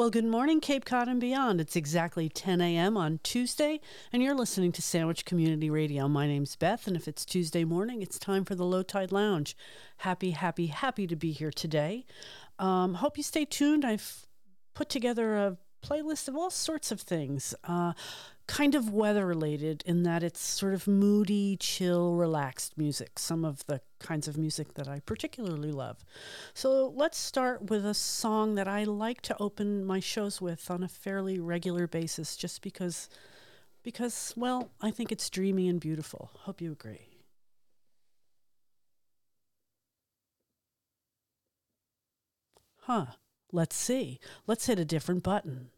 Well, good morning, Cape Cod and beyond. It's exactly 10 a.m. on Tuesday, and you're listening to Sandwich Community Radio. My name's Beth, and if it's Tuesday morning, it's time for the Low Tide Lounge. Happy, happy, happy to be here today. Um, hope you stay tuned. I've put together a playlist of all sorts of things. Uh, kind of weather related in that it's sort of moody, chill, relaxed music, some of the kinds of music that I particularly love. So let's start with a song that I like to open my shows with on a fairly regular basis just because because well, I think it's dreamy and beautiful. Hope you agree. Huh. Let's see. Let's hit a different button.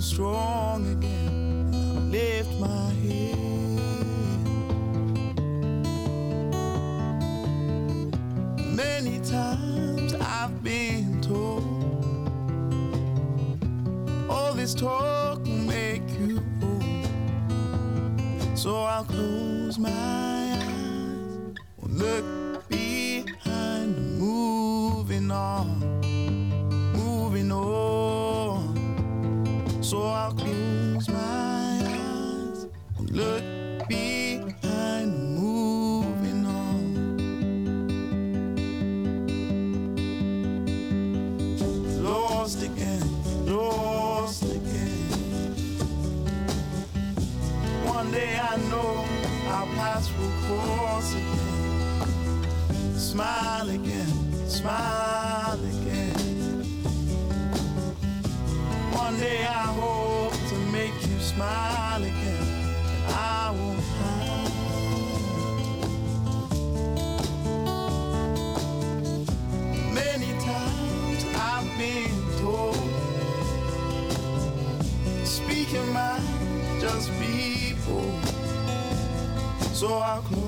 strong again. I lift my head. Many times I've been told all this talk will make you old. So I'll close my So I'll close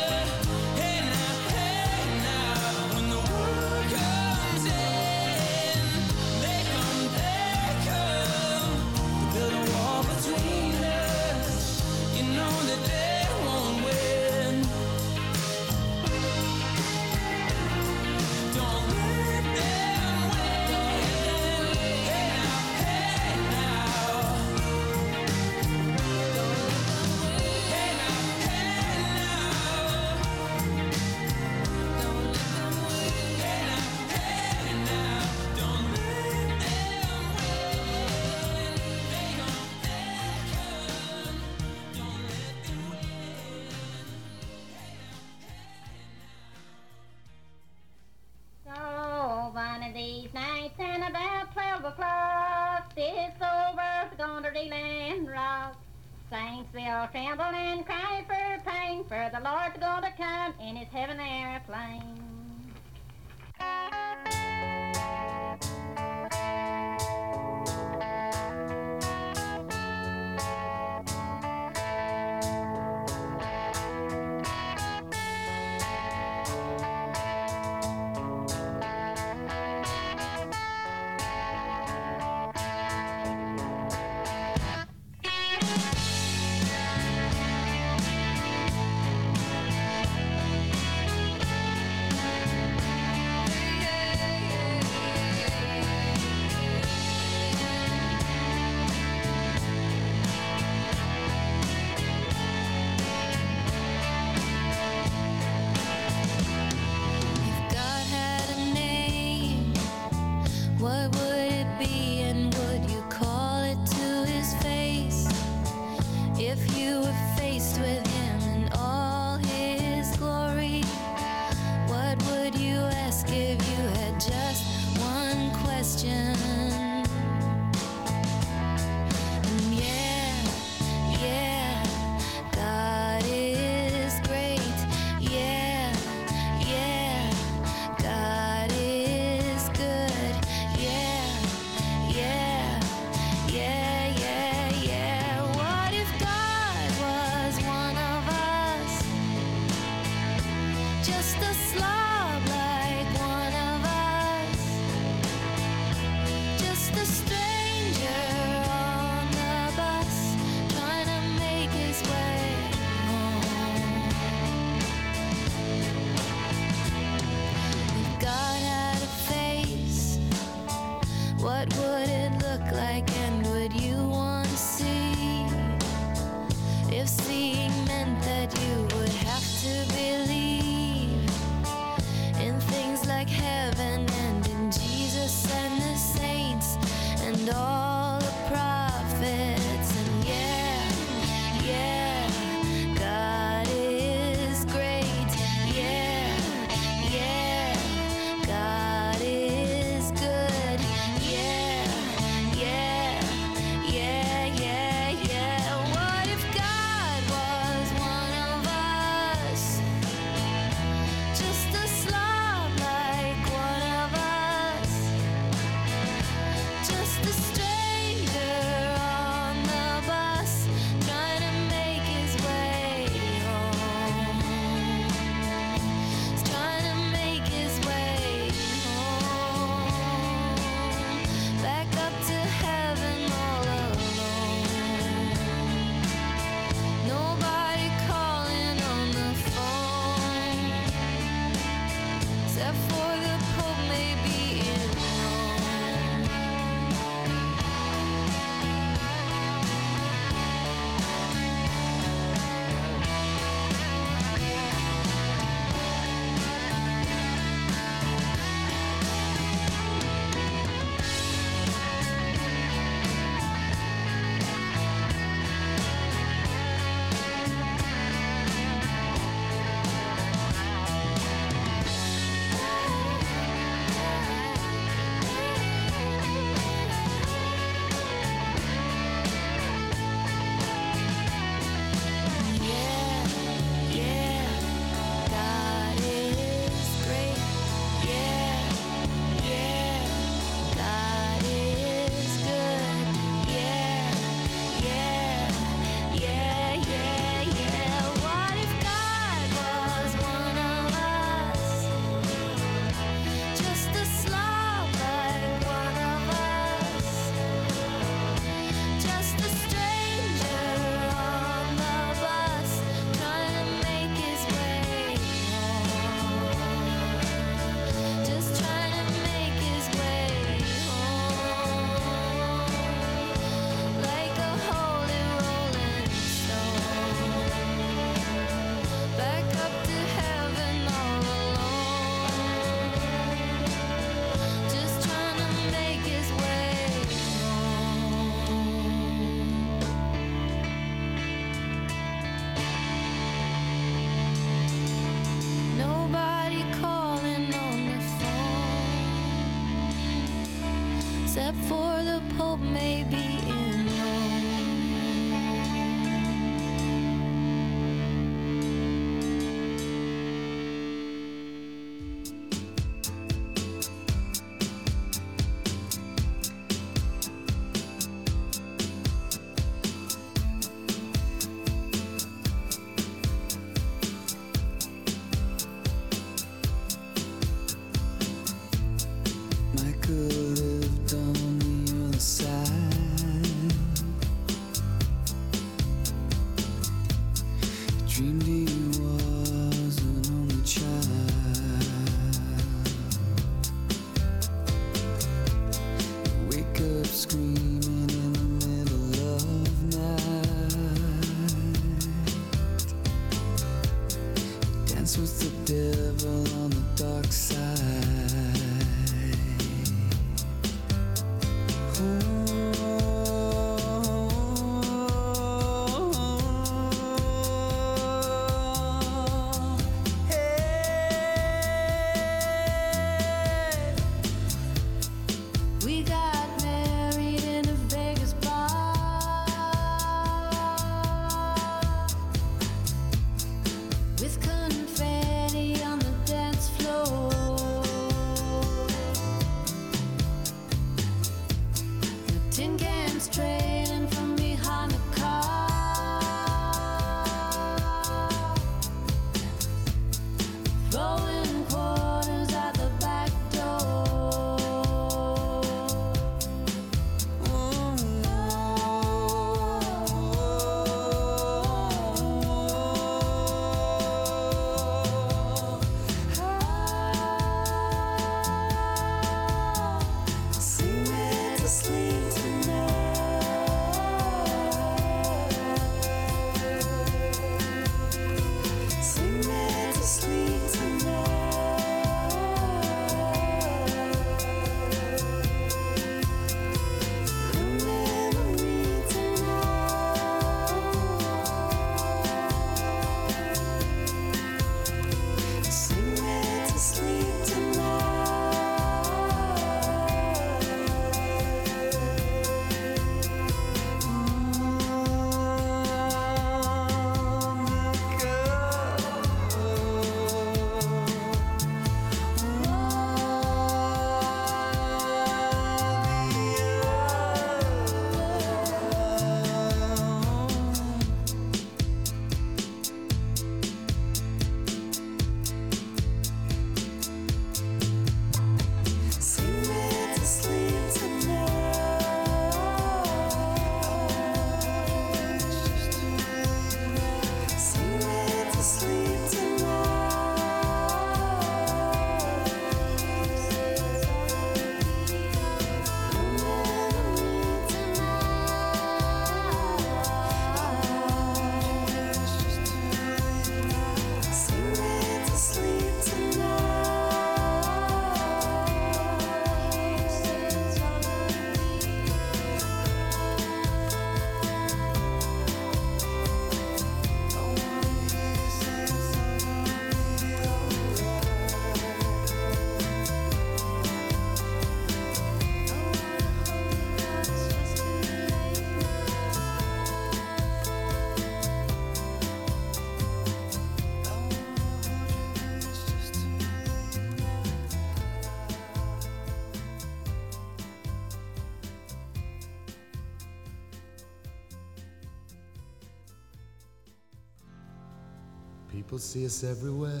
see us everywhere.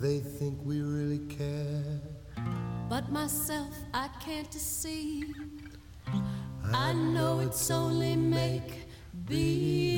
They think we really care. But myself, I can't deceive. I, know, know it's only make believe.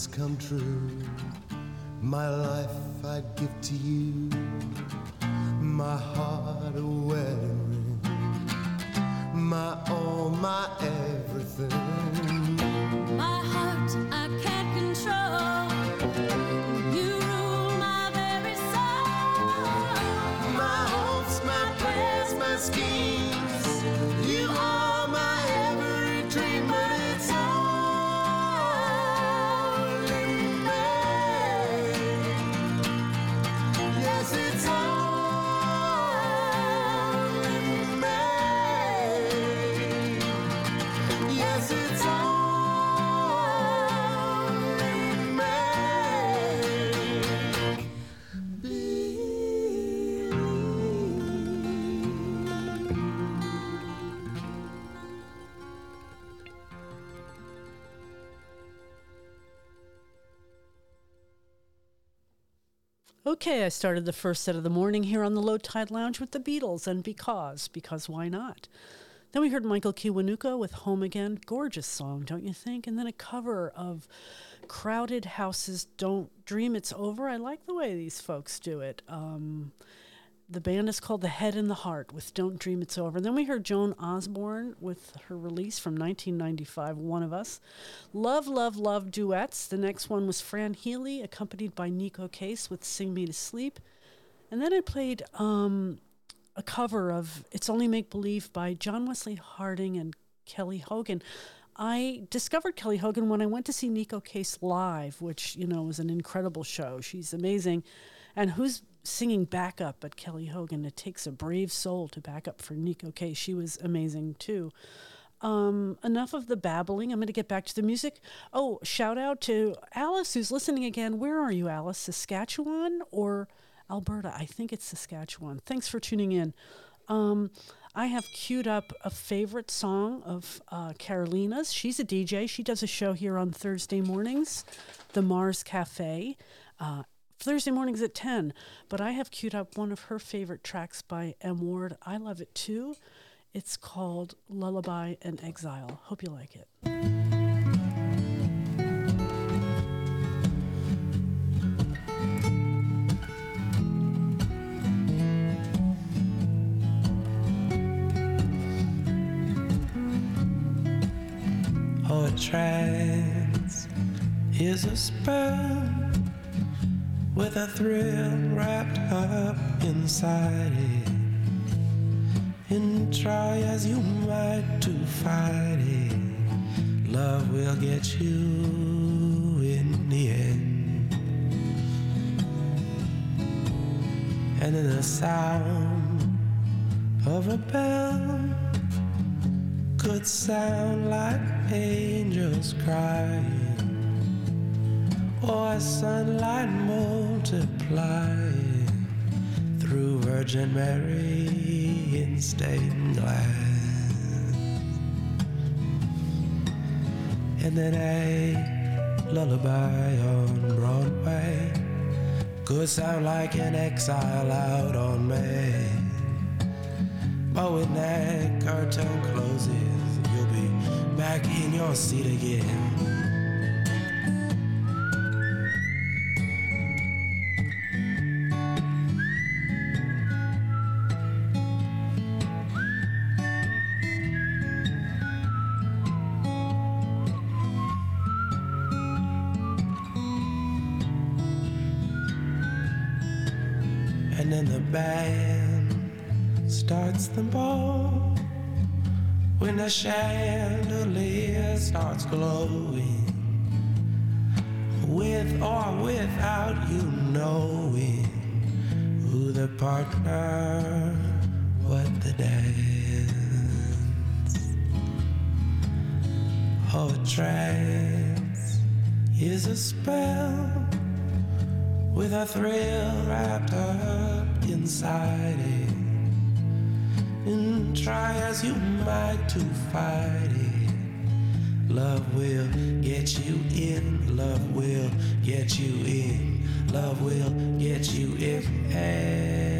Dreams come true. My life Okay, I started the first set of the morning here on the Low Tide Lounge with the Beatles and Because, because why not? Then we heard Michael Kiwanuka with Home Again. Gorgeous song, don't you think? And then a cover of Crowded Houses Don't Dream It's Over. I like the way these folks do it. Um, the band is called The Head and the Heart with Don't Dream It's Over. And then we heard Joan Osborne with her release from 1995, One of Us. Love, Love, Love duets. The next one was Fran Healy, accompanied by Neko Case with Sing Me to Sleep. And then I played um, a cover of It's Only Make Believe by John Wesley Harding and Kelly Hogan. I discovered Kelly Hogan when I went to see Neko Case live, which, you know, was an incredible show. She's amazing. And who's singing backup but Kelly Hogan? It takes a brave soul to back up for Neko Case. She was amazing too. Um, enough of the babbling. I'm going to get back to the music. Oh, shout out to Alice who's listening again. Where are you, Alice? Saskatchewan or Alberta? I think it's Saskatchewan. Thanks for tuning in. Um, I have queued up a favorite song of uh, Carolina's. She's a DJ. She does a show here on Thursday mornings, the Mars Cafe. Uh, Thursday mornings at 10. But I have queued up one of her favorite tracks by M. Ward. I love it too. It's called Lullaby and Exile. Hope you like it. Trance is a spell with a thrill wrapped up inside it. And try as you might to fight it, love will get you in the end. And then the sound of a bell could sound like angels crying or sunlight multiplying through Virgin Mary in stained glass. And then a lullaby on Broadway could sound like an exile out on May. But when that curtain closes, you'll be back in your seat again. chandelier starts glowing with or without you knowing who the partner, what the dance. Oh, a trance is a spell with a thrill wrapped up inside it. Try as you might to fight it. Love will get you in. Love will get you in. Love will get you in. Hey.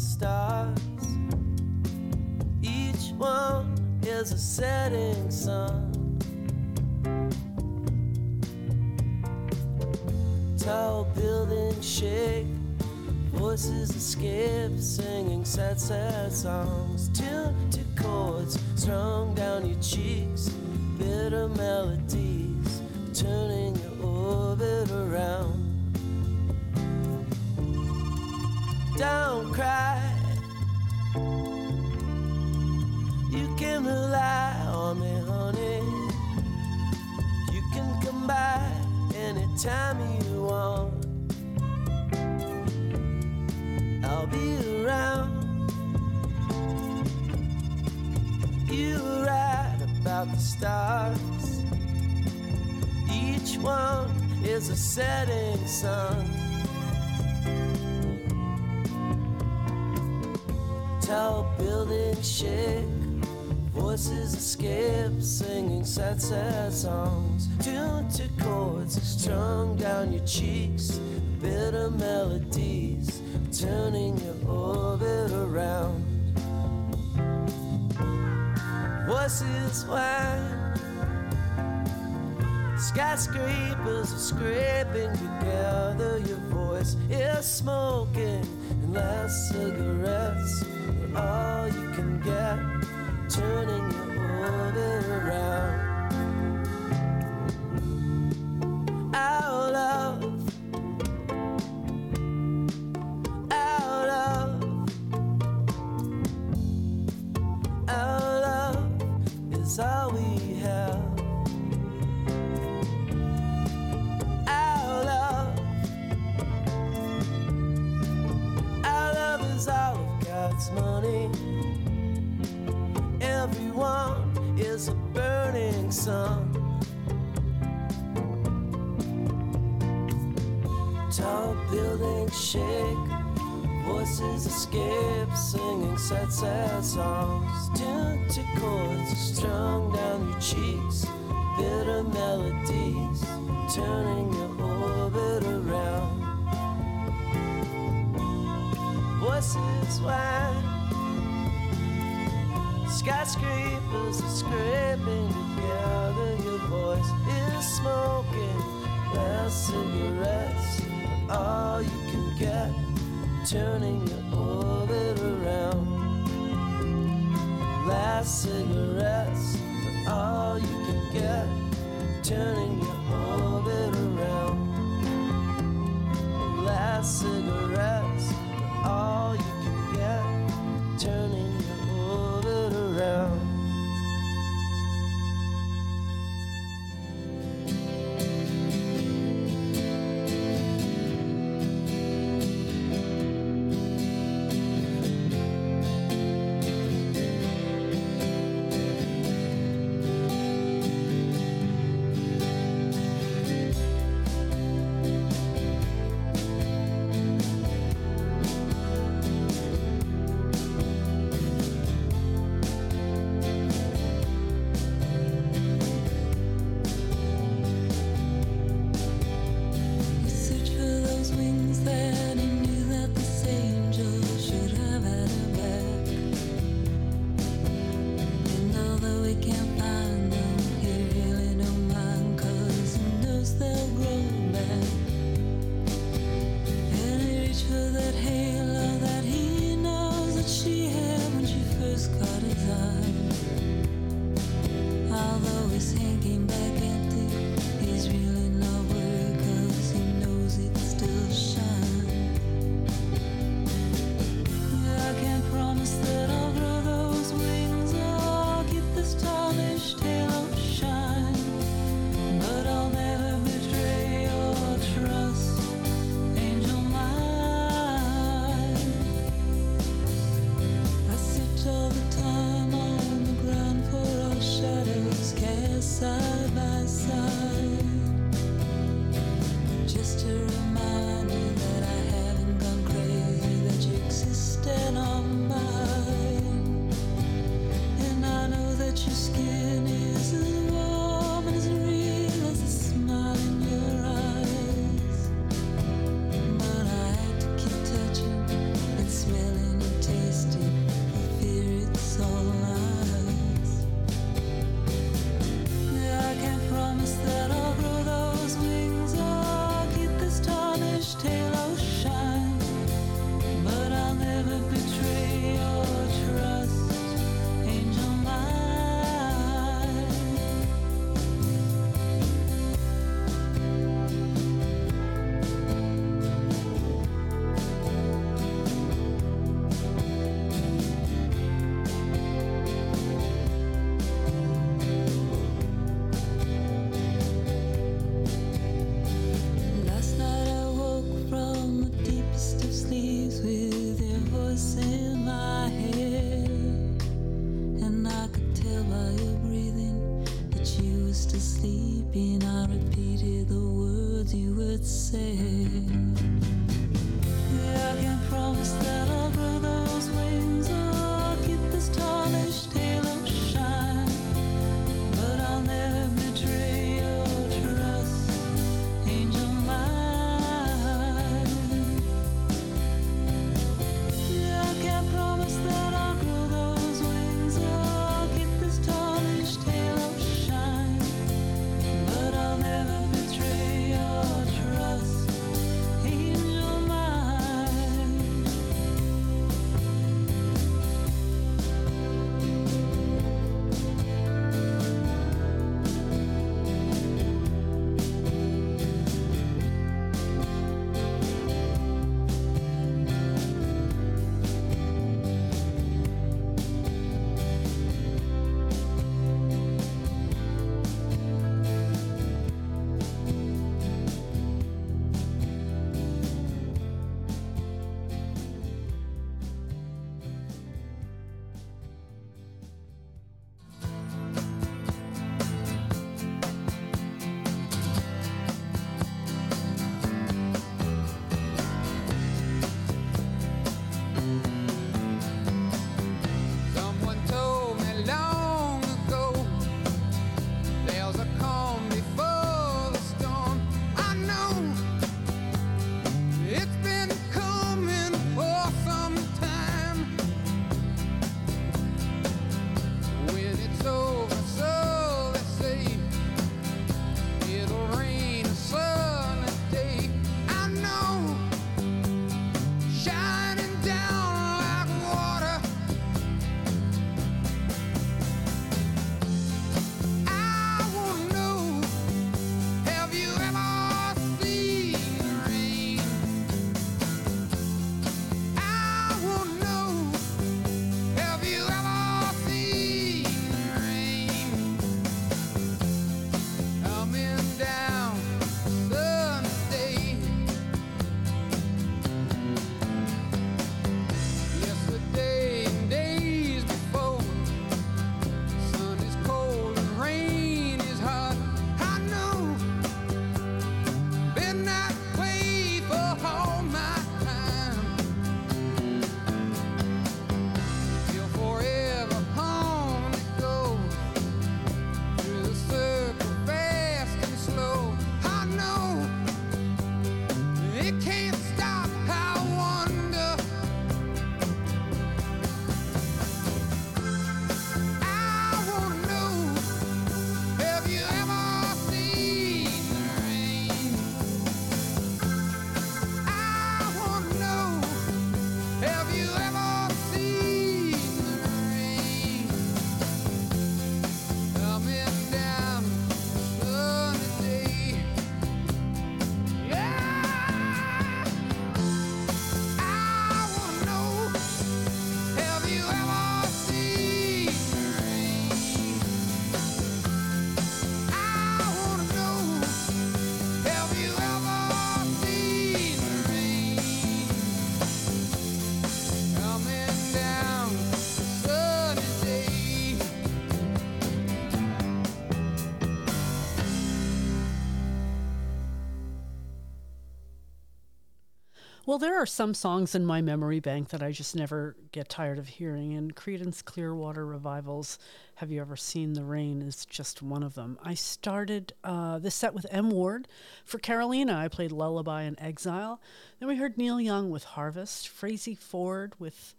stars. Each one is a setting sun. Tall buildings shake, voices escape, singing sad, sad songs. Tuned to chords strung down your cheeks, bitter melodies. time you want. I'll be around. You write about the stars. Each one is a setting sun. Tall buildings shake, voices escape, singing sad, sad songs winter chords strung down your cheeks, bitter melodies turning your orbit around. Voices whine, skyscrapers are scraping together. Your voice is smoking, last cigarettes are all you can get, turning. pieces are scraping together. Your voice is smoking. Last cigarettes, all you can get. Turning your Well, there are some songs in my memory bank that I just never get tired of hearing, and Creedence Clearwater Revivals, Have You Ever Seen the Rain, is just one of them. I started uh, this set with M. Ward. For Carolina, I played Lullaby and Exile. Then we heard Neil Young with Harvest, Frazey Ford with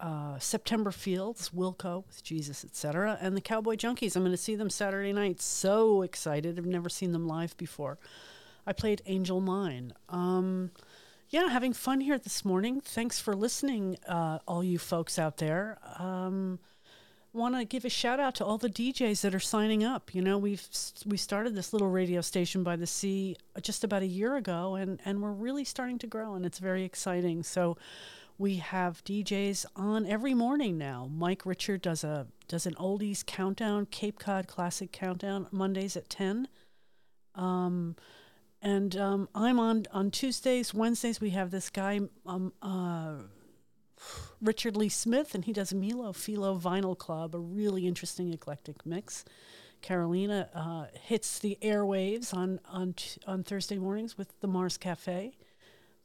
uh, September Fields, Wilco with Jesus, etc., and the Cowboy Junkies. I'm going to see them Saturday night. So excited! I've never seen them live before. I played Angel Mine. Um, yeah, having fun here this morning. Thanks for listening, uh, all you folks out there. Um, Want to give a shout out to all the DJs that are signing up. You know, we've we started this little radio station by the sea just about a year ago, and and we're really starting to grow, and it's very exciting. So we have DJs on every morning now. Mike Richard does a does an oldies countdown, Cape Cod Classic countdown Mondays at ten. Um, and um, I'm on on Tuesdays, Wednesdays. We have this guy, um, uh, Richard Lee Smith, and he does Milo Philo Vinyl Club, a really interesting eclectic mix. Carolina uh, hits the airwaves on on on Thursday mornings with the Mars Cafe.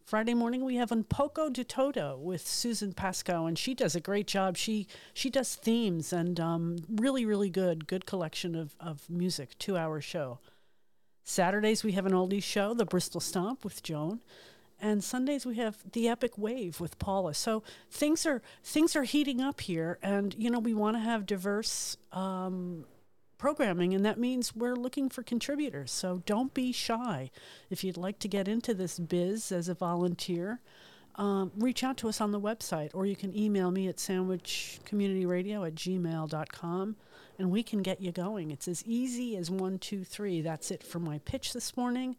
Friday morning we have Un Poco de Todo with Susan Pascoe, and she does a great job. She she does themes and um, really really good good collection of of music. Two hour show. Saturdays we have an oldies show, the Bristol Stomp with Joan, and Sundays we have the Epic Wave with Paula. So things are things are heating up here, and you know we want to have diverse um, programming, and that means we're looking for contributors. So don't be shy. If you'd like to get into this biz as a volunteer, um, reach out to us on the website, or you can email me at sandwichcommunityradio at gmail.com and we can get you going. It's as easy as one, two, three. That's it for my pitch this morning.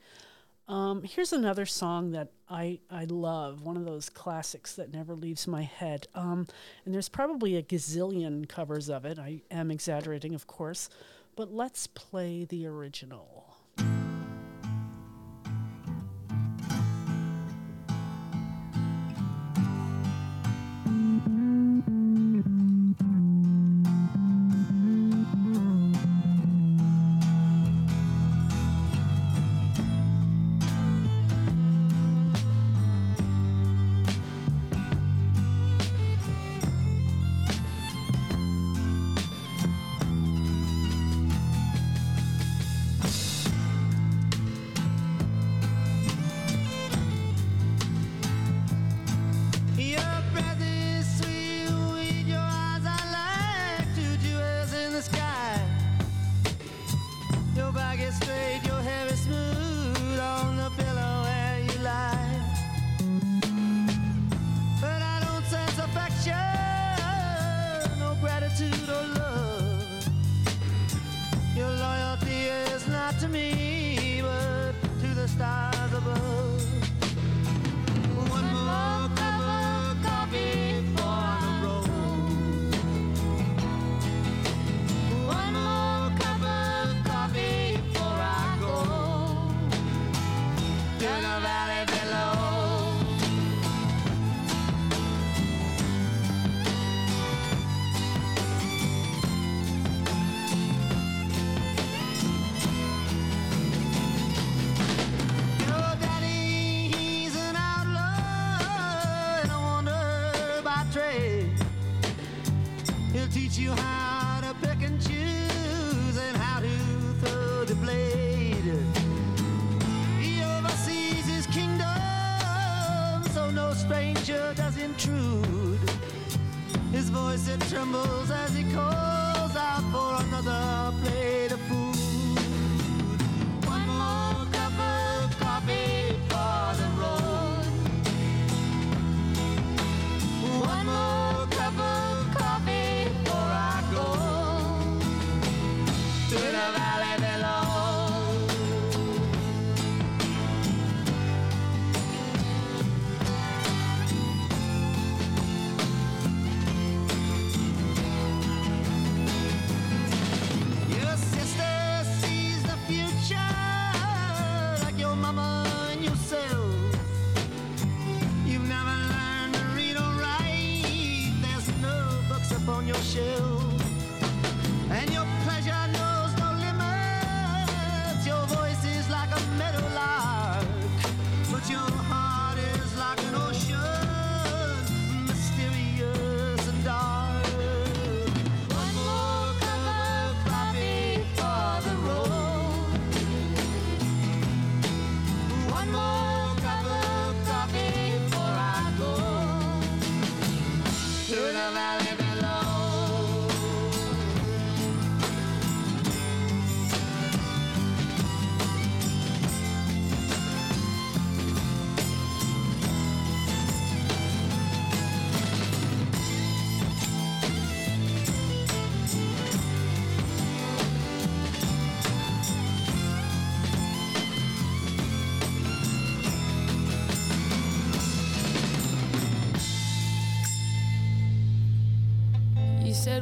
Um, here's another song that I, I love, one of those classics that never leaves my head. Um, and there's probably a gazillion covers of it. I am exaggerating, of course, but let's play the original.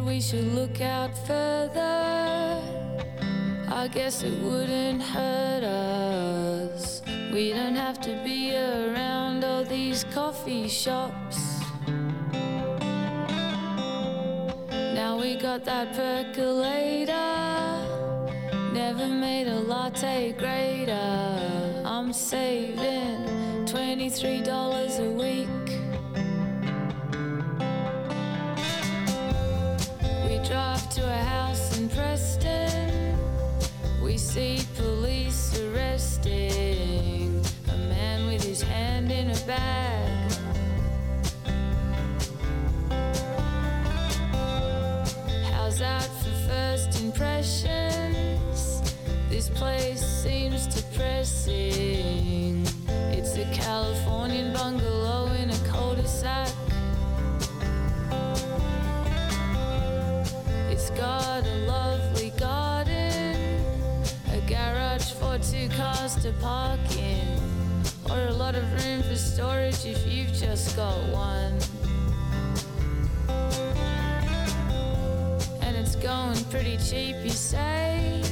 We should look out further. I guess it wouldn't hurt us. We don't have to be around all these coffee shops. Now we got that percolator. Never made a latte greater. I'm saving $23 a Preston. We see police arresting a man with his hand in a bag. How's that for first impressions? This place seems depressing. It's a Californian bungalow in a cul-de-sac. It's got a lovely garden, a garage for two cars to park in, or a lot of room for storage if you've just got one. And it's going pretty cheap, you say?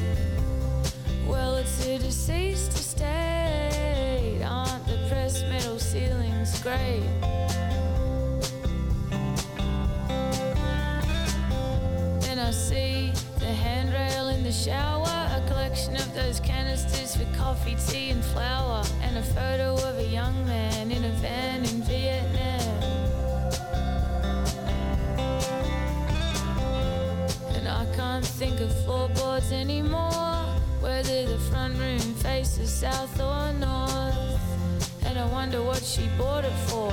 Well, it's a deceased estate. Aren't the pressed metal ceilings great? The shower, a collection of those canisters for coffee, tea, and flour, and a photo of a young man in a van in Vietnam. And I can't think of floorboards anymore, whether the front room faces south or north. And I wonder what she bought it for.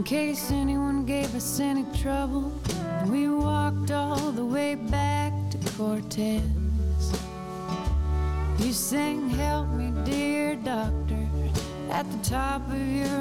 in case anyone gave us any trouble. We walked all the way back to Cortez. You sang, Help me, dear doctor, at the top of your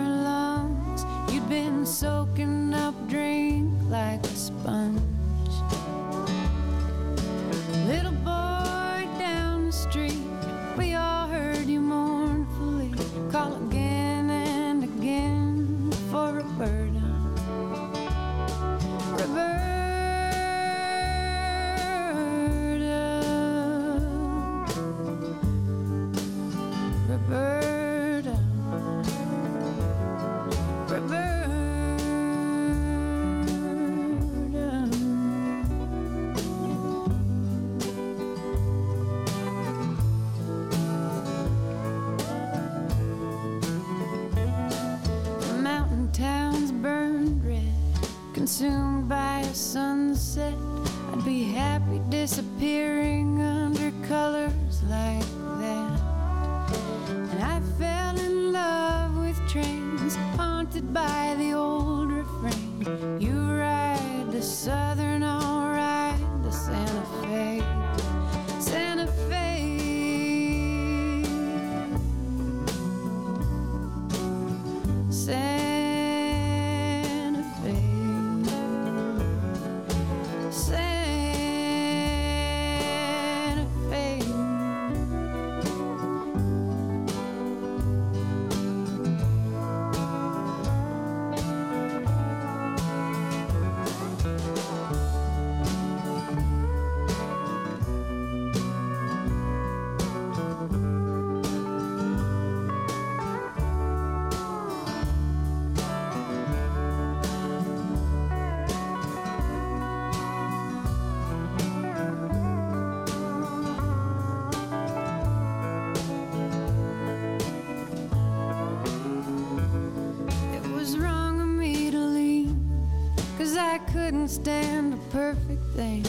Stand a perfect thing.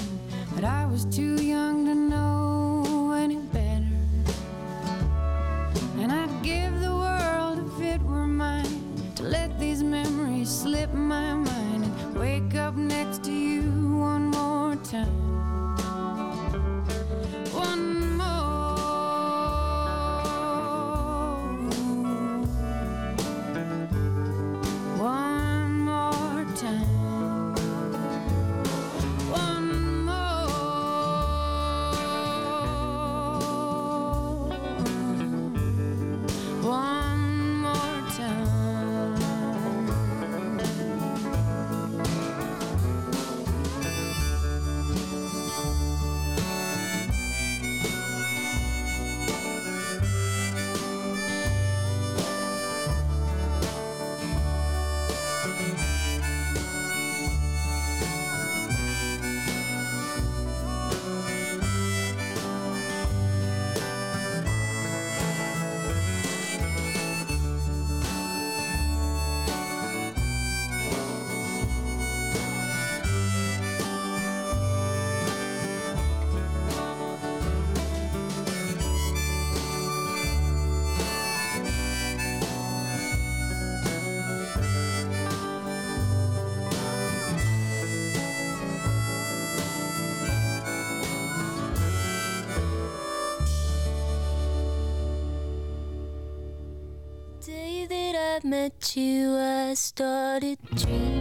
met you, I started dreaming.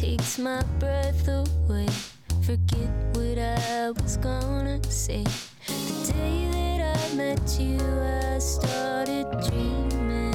takes my breath away. Forget what I was gonna say. The day that I met you, I started dreaming.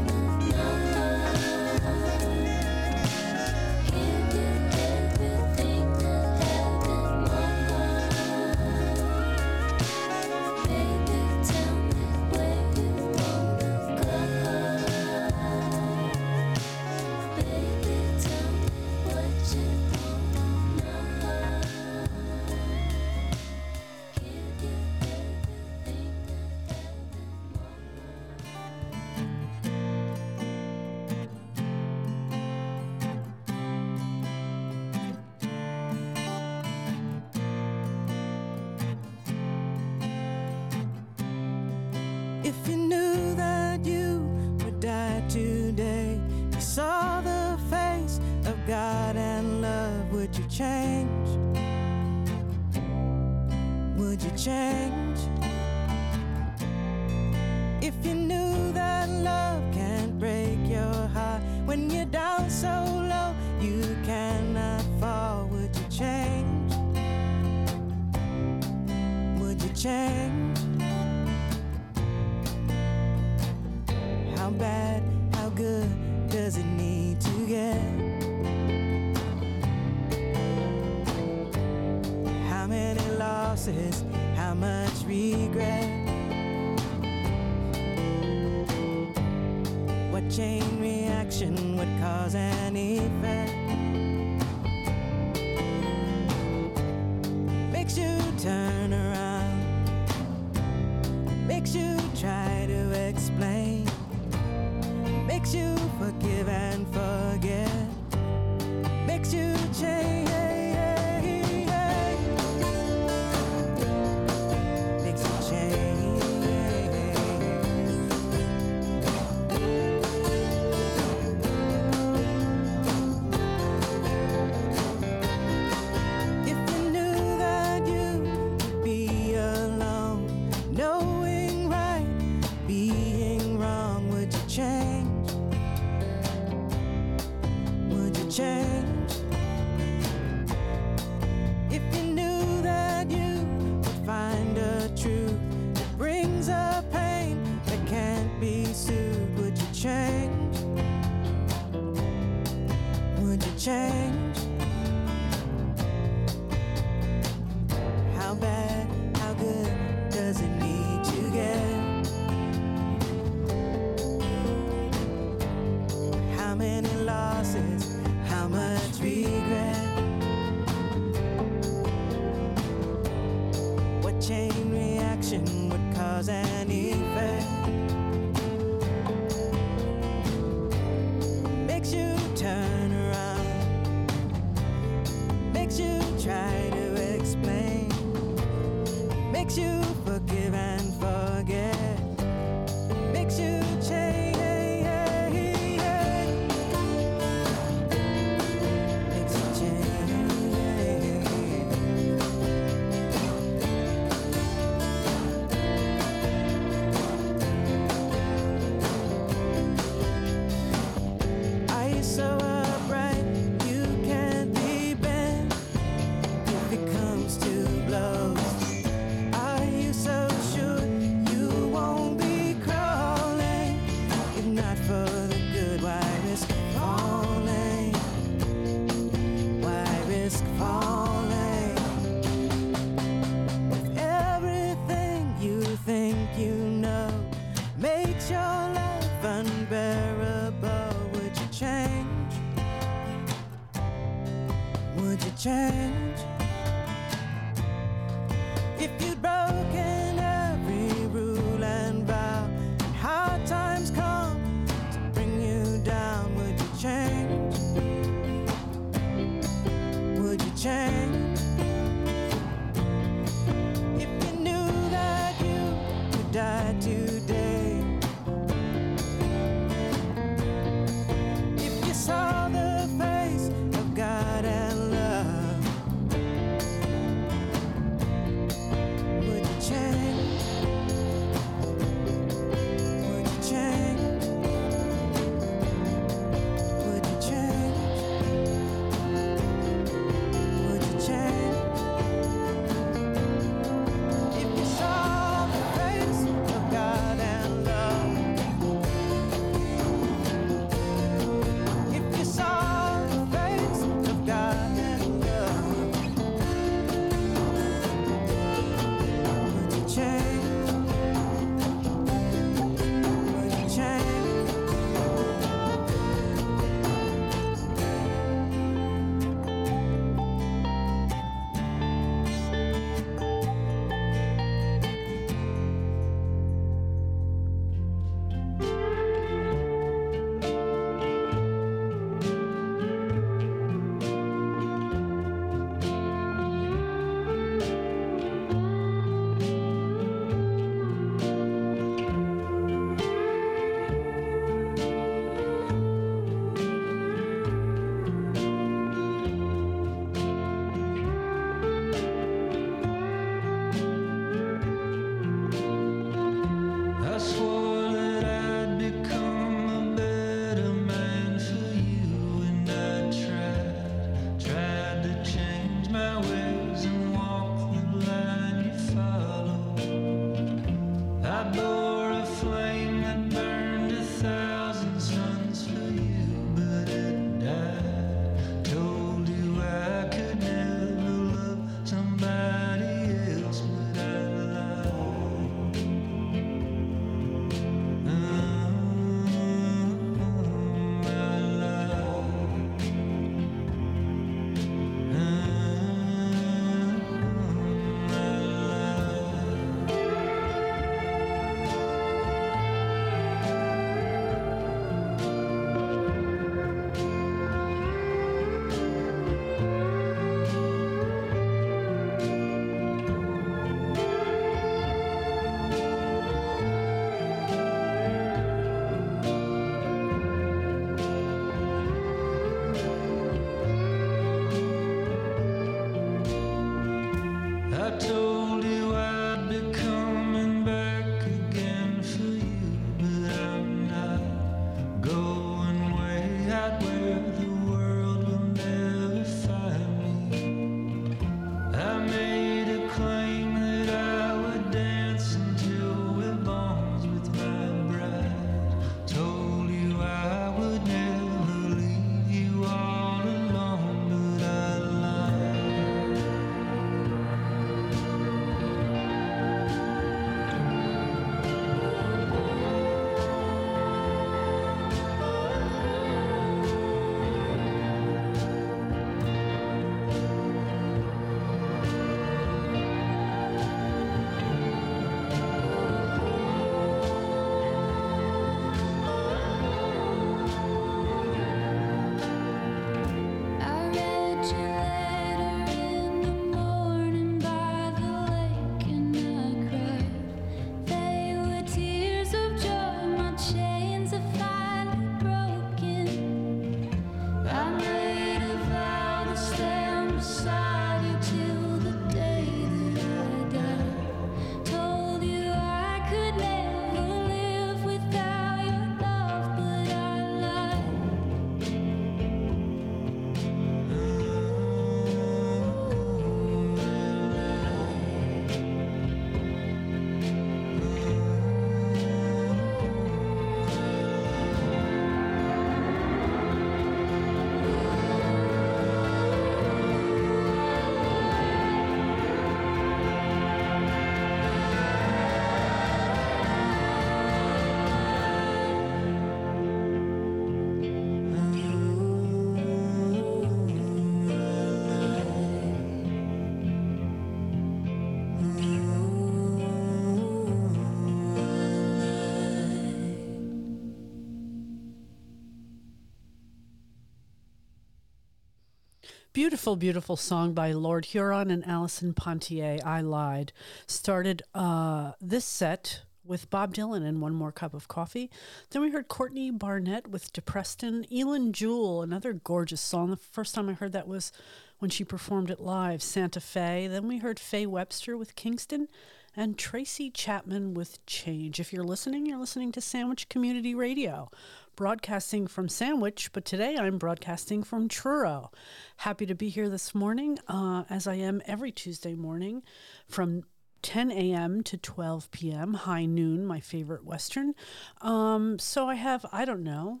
Beautiful, beautiful song by Lord Huron and Allison Ponthier. I lied. Started uh, this set with Bob Dylan and One More Cup of Coffee. Then we heard Courtney Barnett with Depreston. Elin Jewel, another gorgeous song. The first time I heard that was when she performed it live, Santa Fe. Then we heard Faye Webster with Kingston and Tracy Chapman with Change. If you're listening, you're listening to Sandwich Community Radio, broadcasting from Sandwich, but today I'm broadcasting from Truro. Happy to be here this morning, uh, as I am every Tuesday morning from 10 a.m. to 12 p.m., high noon, my favorite Western. Um, so I have, I don't know,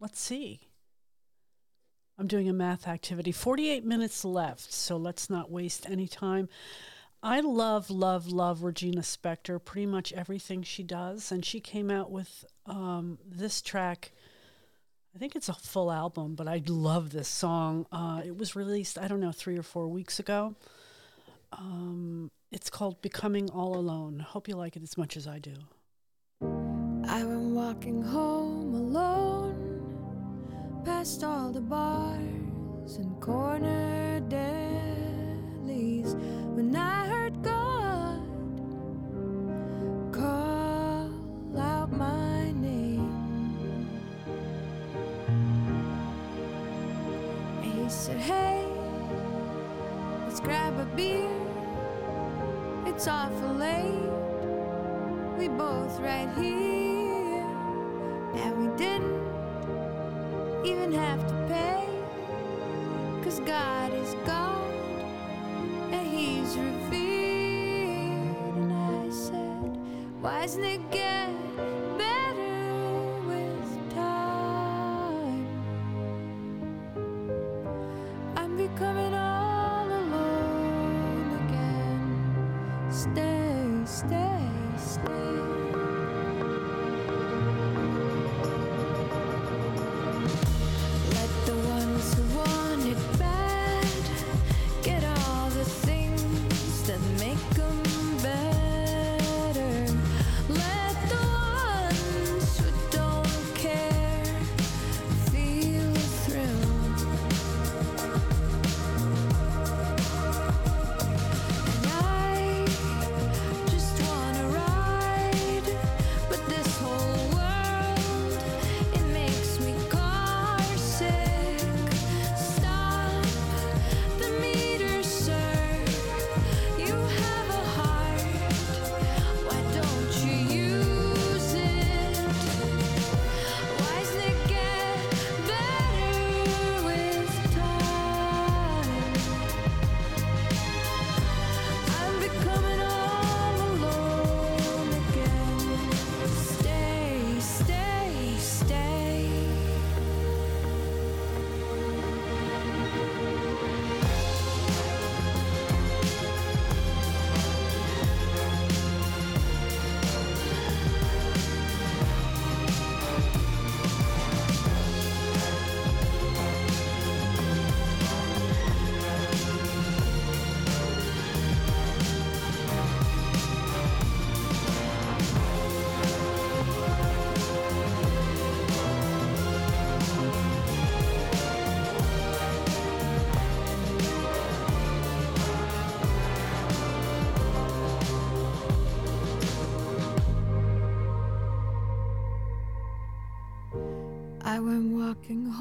let's see. I'm doing a math activity. 48 minutes left, so let's not waste any time. I love, love, love Regina Spektor, pretty much everything she does. And she came out with um, this track. I think it's a full album, but I love this song. Uh, it was released, I don't know, three or four weeks ago. Um, it's called Becoming All Alone. Hope you like it as much as I do. I've been walking home alone, past all the bars and corner delis, when I said, Hey, let's grab a beer. It's awful late we both right here. And we didn't even have to pay. Cause God is God and He's revealed. And I said, Why isn't it get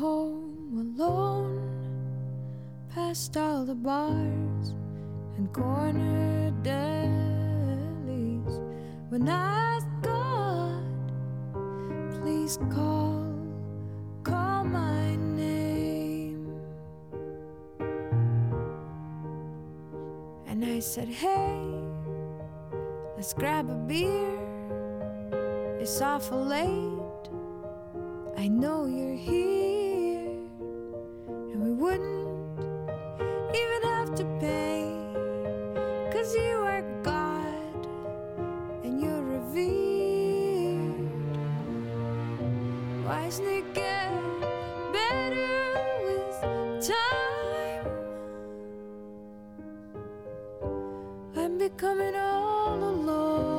home alone, past all the bars and corner delis. When I God, please call, call my name. And I said, hey, let's grab a beer. It's awful late. I know you're here, wouldn't even have to pay. Cause you are God, and you're revered. Why doesn't it get better with time? I'm becoming all alone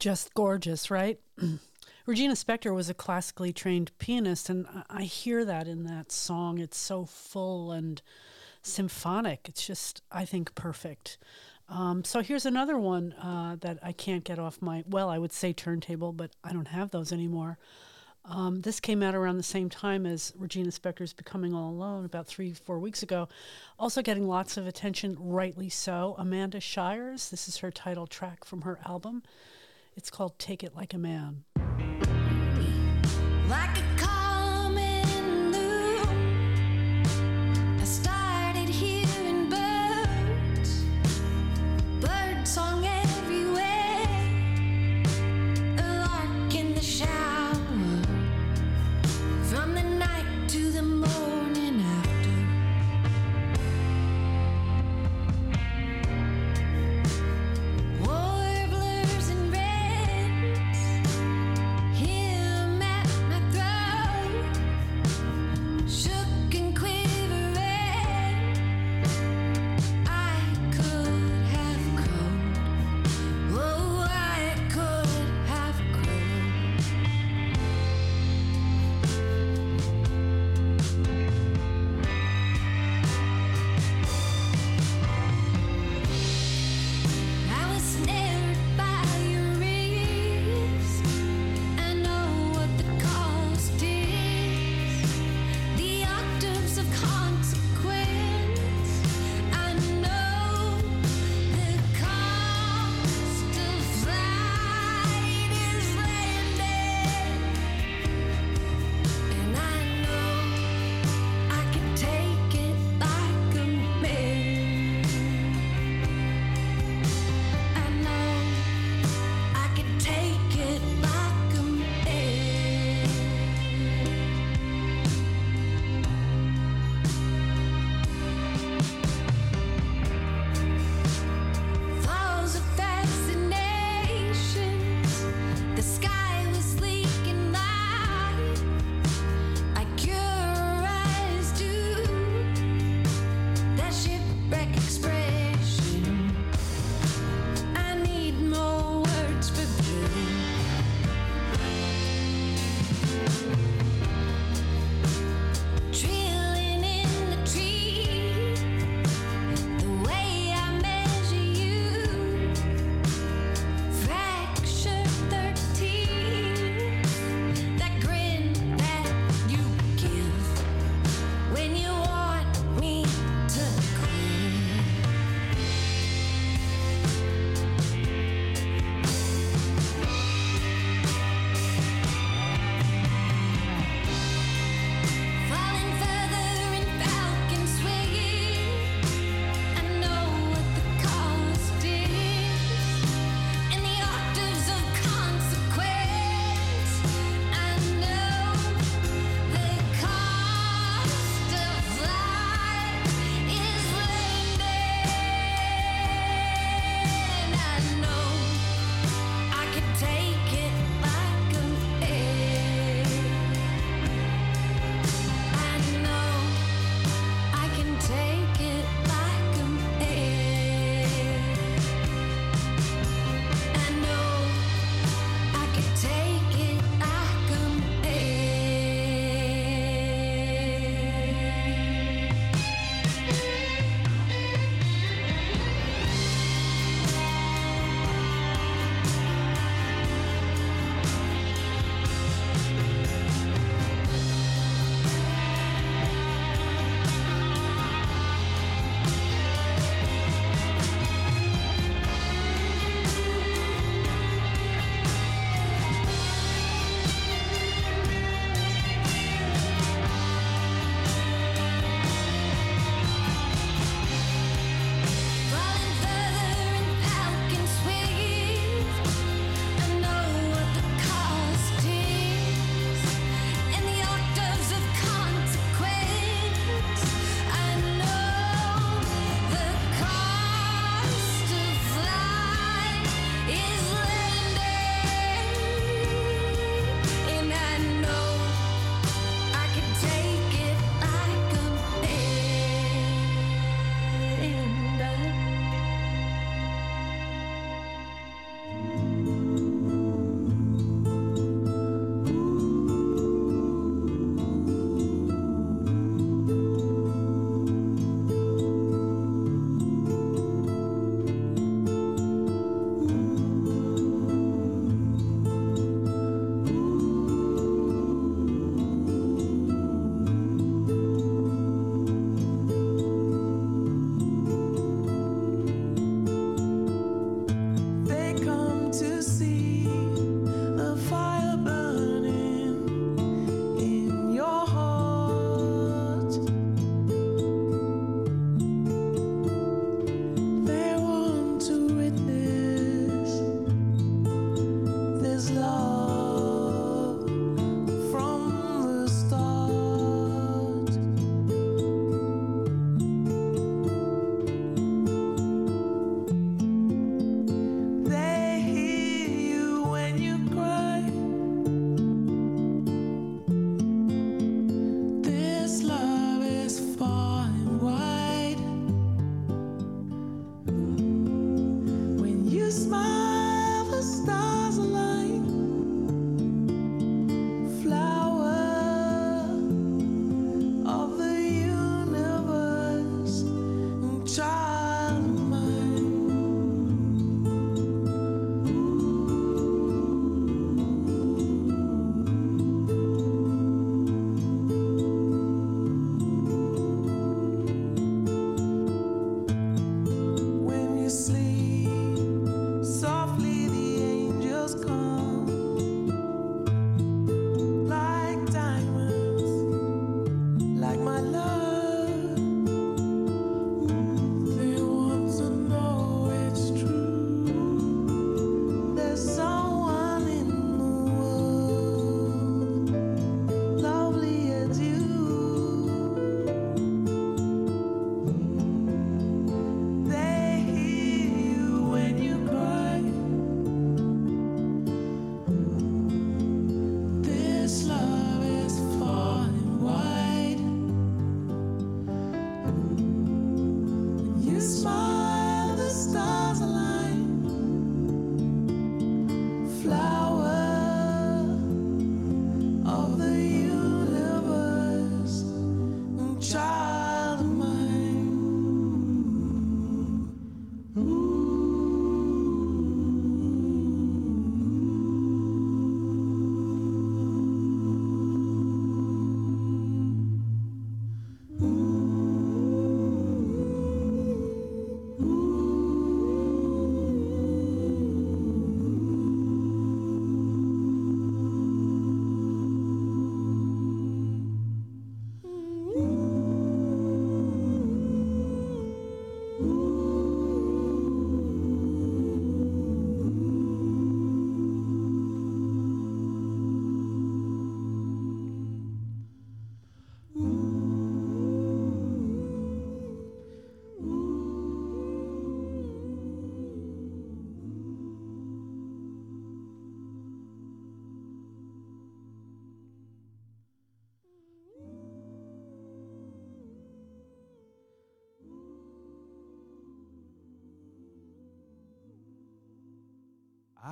Just gorgeous, right? Regina Spektor was a classically trained pianist, and I- hear that in that song. It's so full and symphonic. It's just, I think, perfect. Um, so here's another one uh, that I can't get off my, well, I would say turntable, but I don't have those anymore. Um, this came out around the same time as Regina Spektor's Becoming All Alone, about three, four weeks ago. Also getting lots of attention, rightly so. Amanda Shires, this is her title track from her album. It's called Take It Like a Man. Like a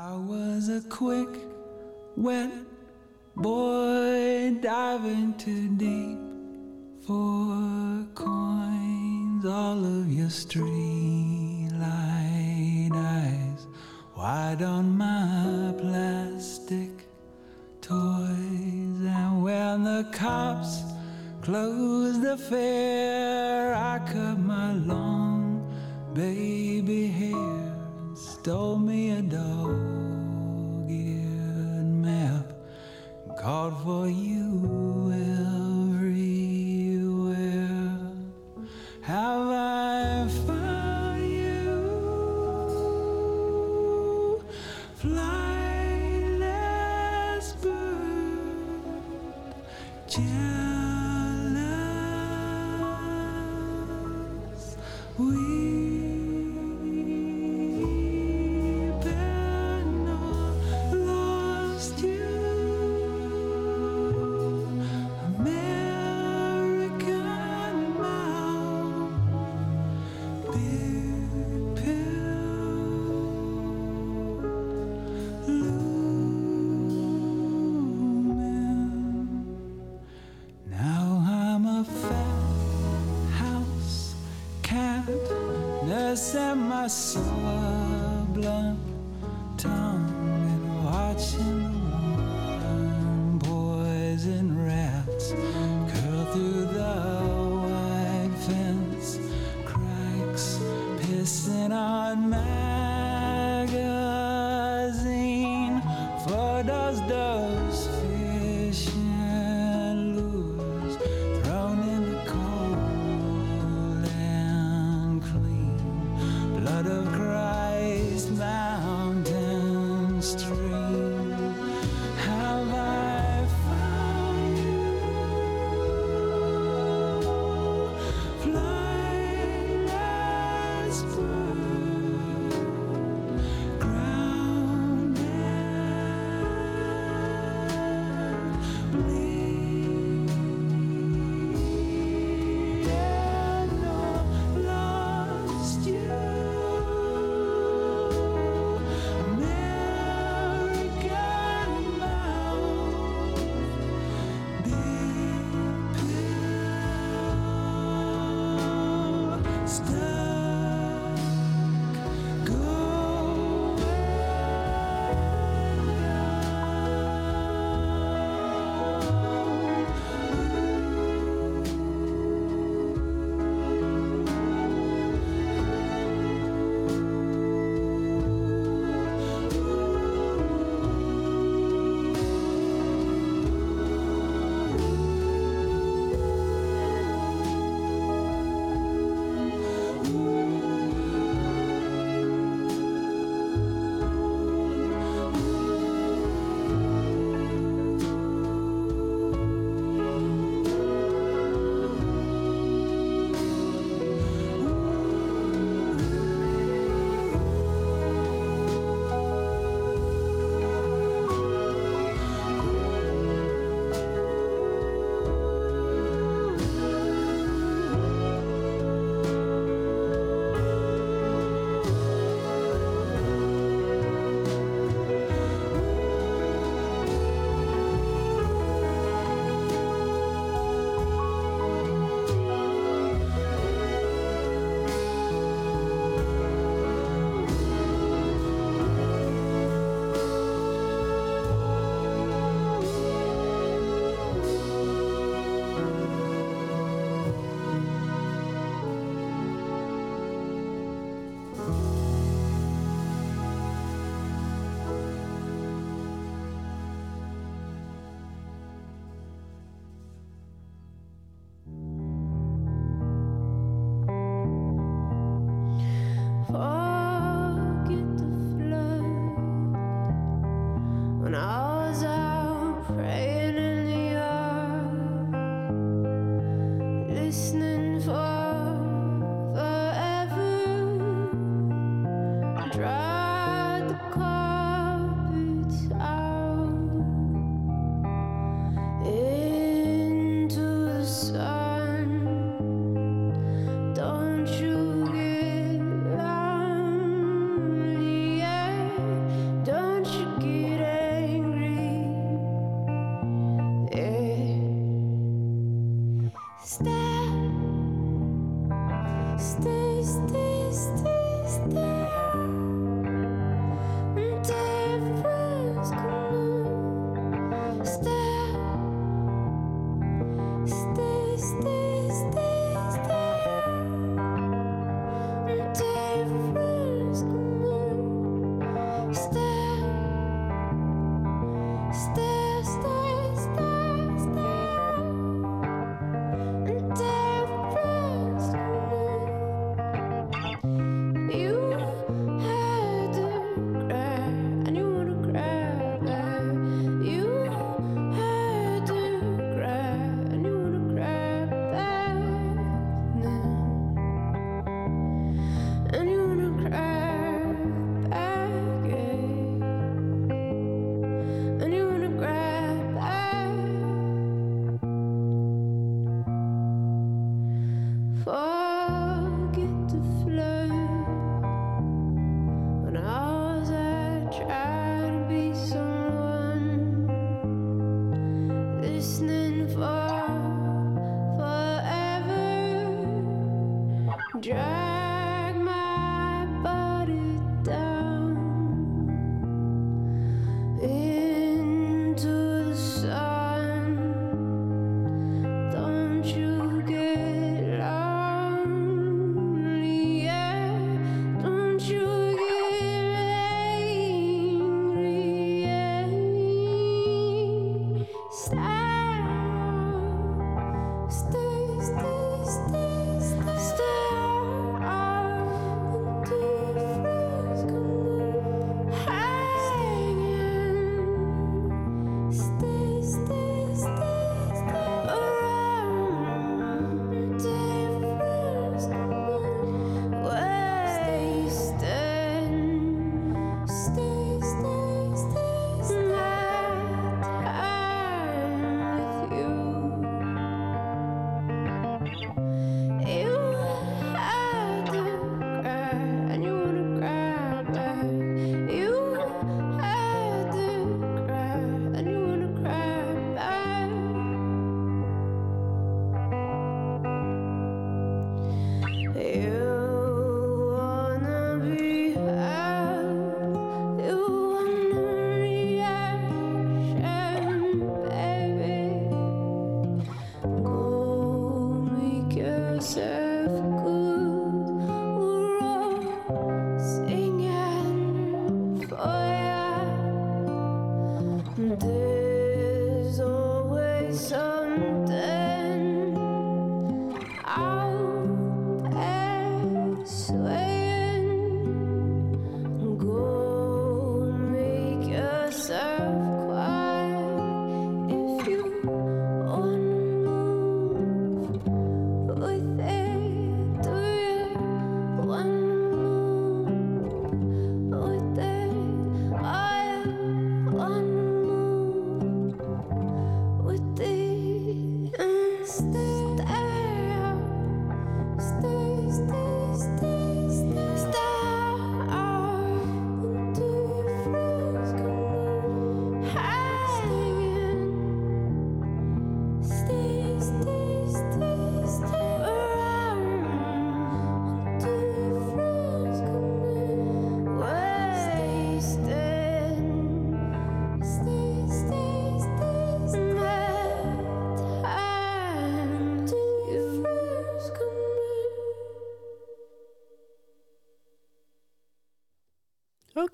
I was a quick, wet boy diving too deep for coins. All of your streetlight eyes wide on my plastic toys. And when the cops closed the fair,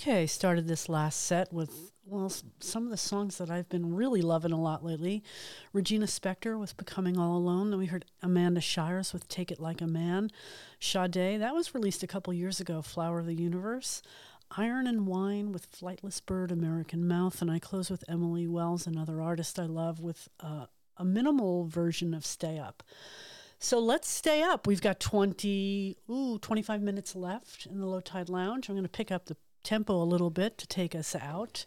Okay, started this last set with, well, some of the songs that I've been really loving a lot lately. Regina Spektor with Becoming All Alone. Then we heard Amanda Shires with Take It Like a Man. Sade, that was released a couple years ago, Flower of the Universe. Iron and Wine with Flightless Bird, American Mouth. And I close with Emily Wells, another artist I love, with uh, a minimal version of Stay Up. So let's stay up. We've got 20, ooh, 25 minutes left in the Low Tide Lounge. I'm going to pick up the tempo a little bit to take us out.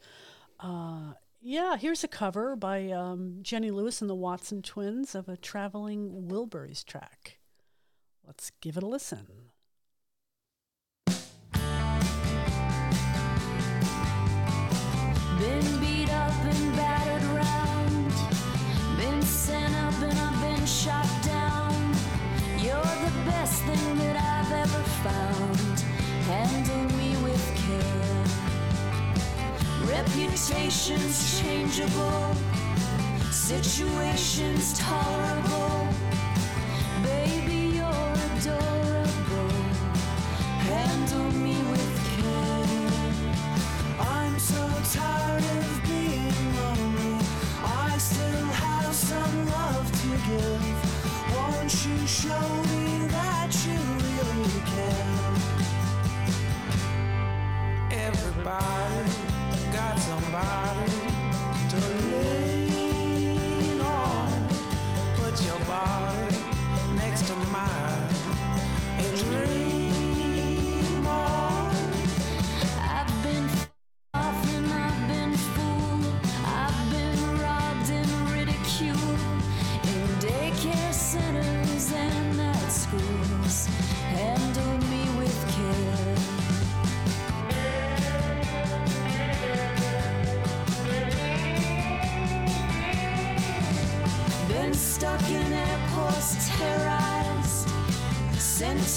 Uh, yeah, here's a cover by um, Jenny Lewis and the Watson Twins of a traveling Wilburys track. Let's give it a listen. Temptations changeable, situations tolerable. Baby, you're adorable. Handle me with care. I'm so tired of being lonely. I still have some love to give. Won't you show me that you really care? Everybody somebody to lean on. Put your body next to mine dream.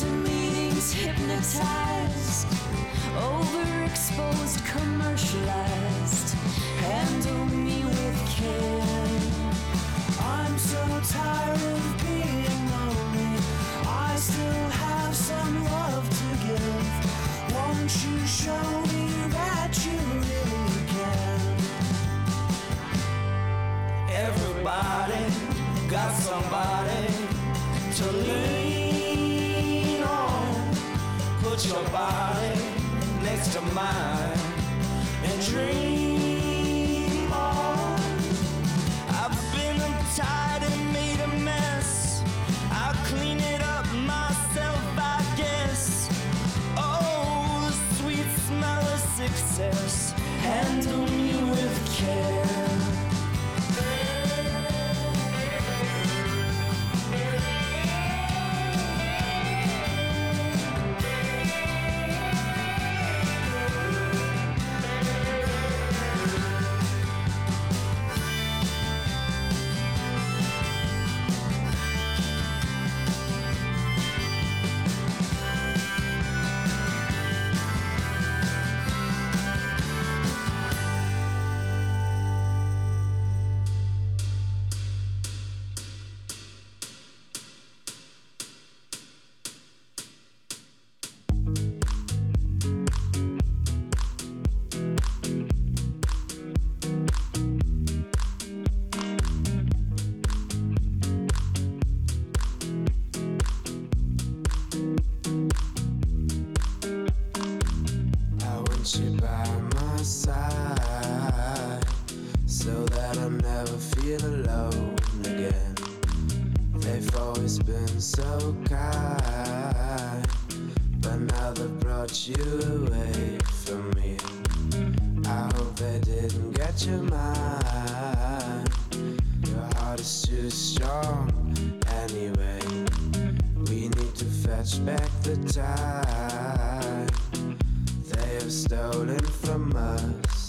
Zoom meetings hypnotized, overexposed, commercialized. Handle me with care. I'm so tired of being lonely. I still have some love to give. Won't you show me that you really can? Everybody got somebody to lean your body next to mine and dream. didn't get your mind. Your heart is too strong anyway. We need to fetch back the time they have stolen from us.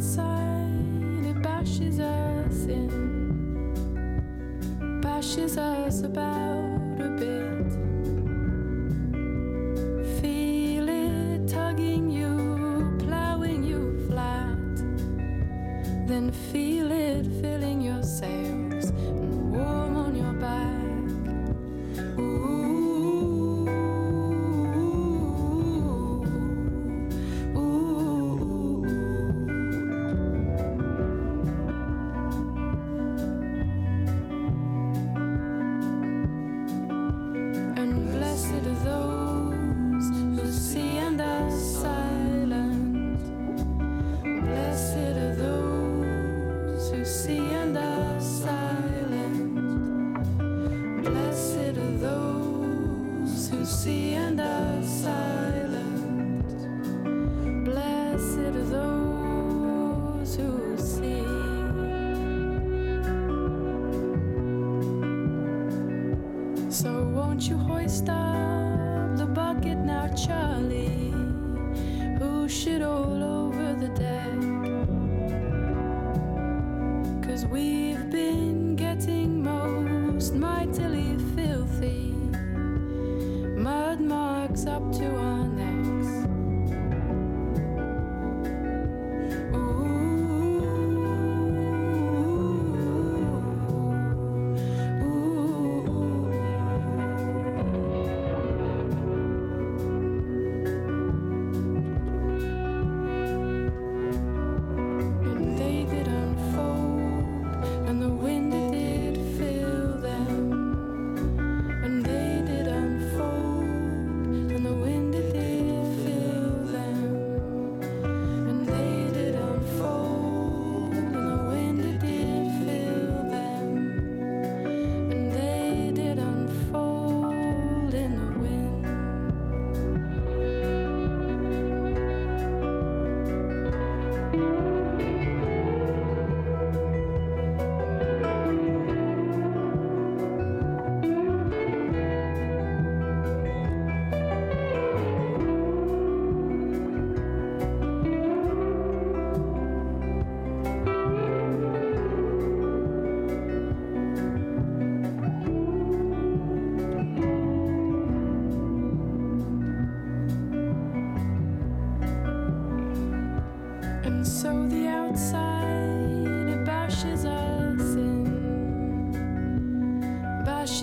Outside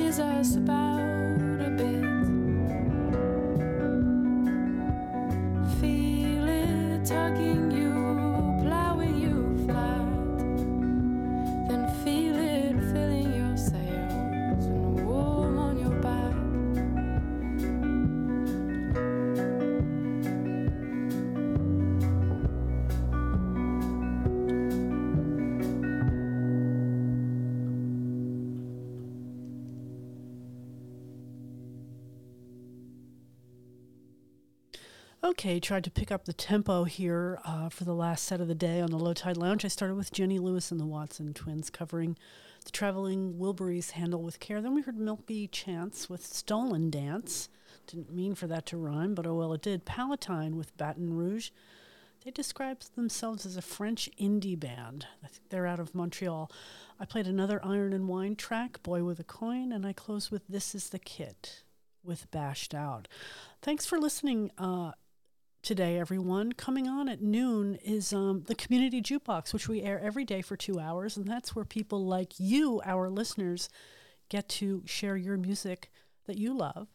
is us about? Okay, tried to pick up the tempo here uh, for the last set of the day on the Low Tide Lounge. I started with Jenny Lewis and the Watson Twins covering the traveling Wilburys Handle with Care. Then we heard Milky Chance with Stolen Dance. Didn't mean for that to rhyme, but oh well, it did. Palatine with Baton Rouge. They describe themselves as a French indie band. I think they're out of Montreal. I played another Iron and Wine track, Boy with a Coin, and I closed with This is the Kit with Bashed Out. Thanks for listening uh, today, everyone. Coming on at noon is um, the Community Jukebox, which we air every day for two hours, and that's where people like you, our listeners, get to share your music that you love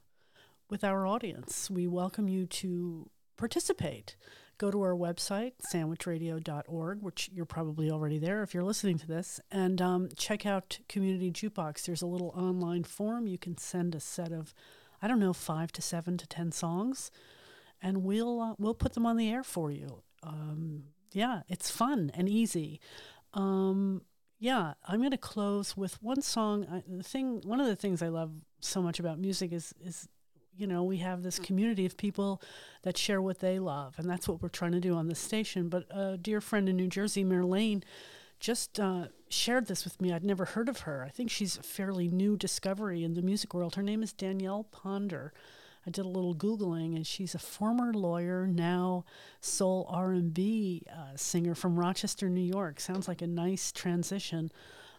with our audience. We welcome you to participate. Go to our website, sandwichradio.org, which you're probably already there if you're listening to this, and um, check out Community Jukebox. There's a little online form. You can send a set of, I don't know, five to seven to ten songs, and we'll uh, we'll put them on the air for you. Um, yeah, it's fun and easy. Um, yeah, I'm going to close with one song. I, the thing, one of the things I love so much about music is is you know we have this community of people that share what they love, and that's what we're trying to do on this station. But a dear friend in New Jersey, Marlene, just uh, shared this with me. I'd never heard of her. I think she's a fairly new discovery in the music world. Her name is Danielle Ponder. I did a little googling, and she's a former lawyer, now soul R&B uh, singer from Rochester, New York. Sounds like a nice transition.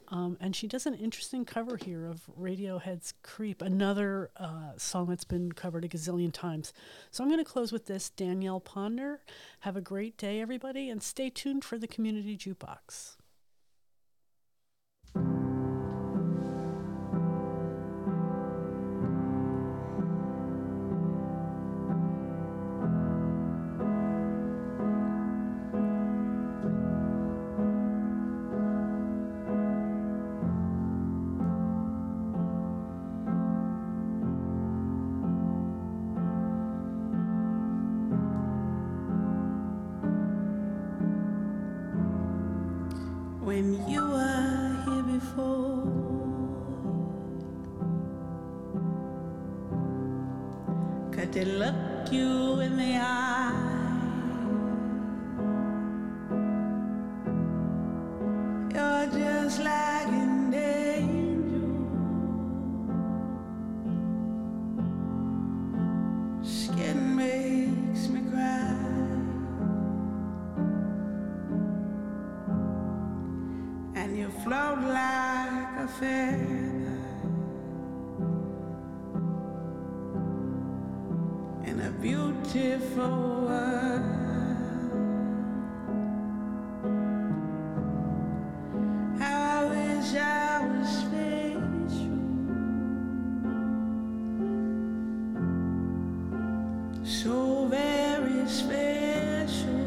Um, and she does an interesting cover here of Radiohead's Creep, another uh, song that's been covered a gazillion times. So I'm going to close with this Danielle Ponder. Have a great day, everybody, and stay tuned for the Community Jukebox. So very special.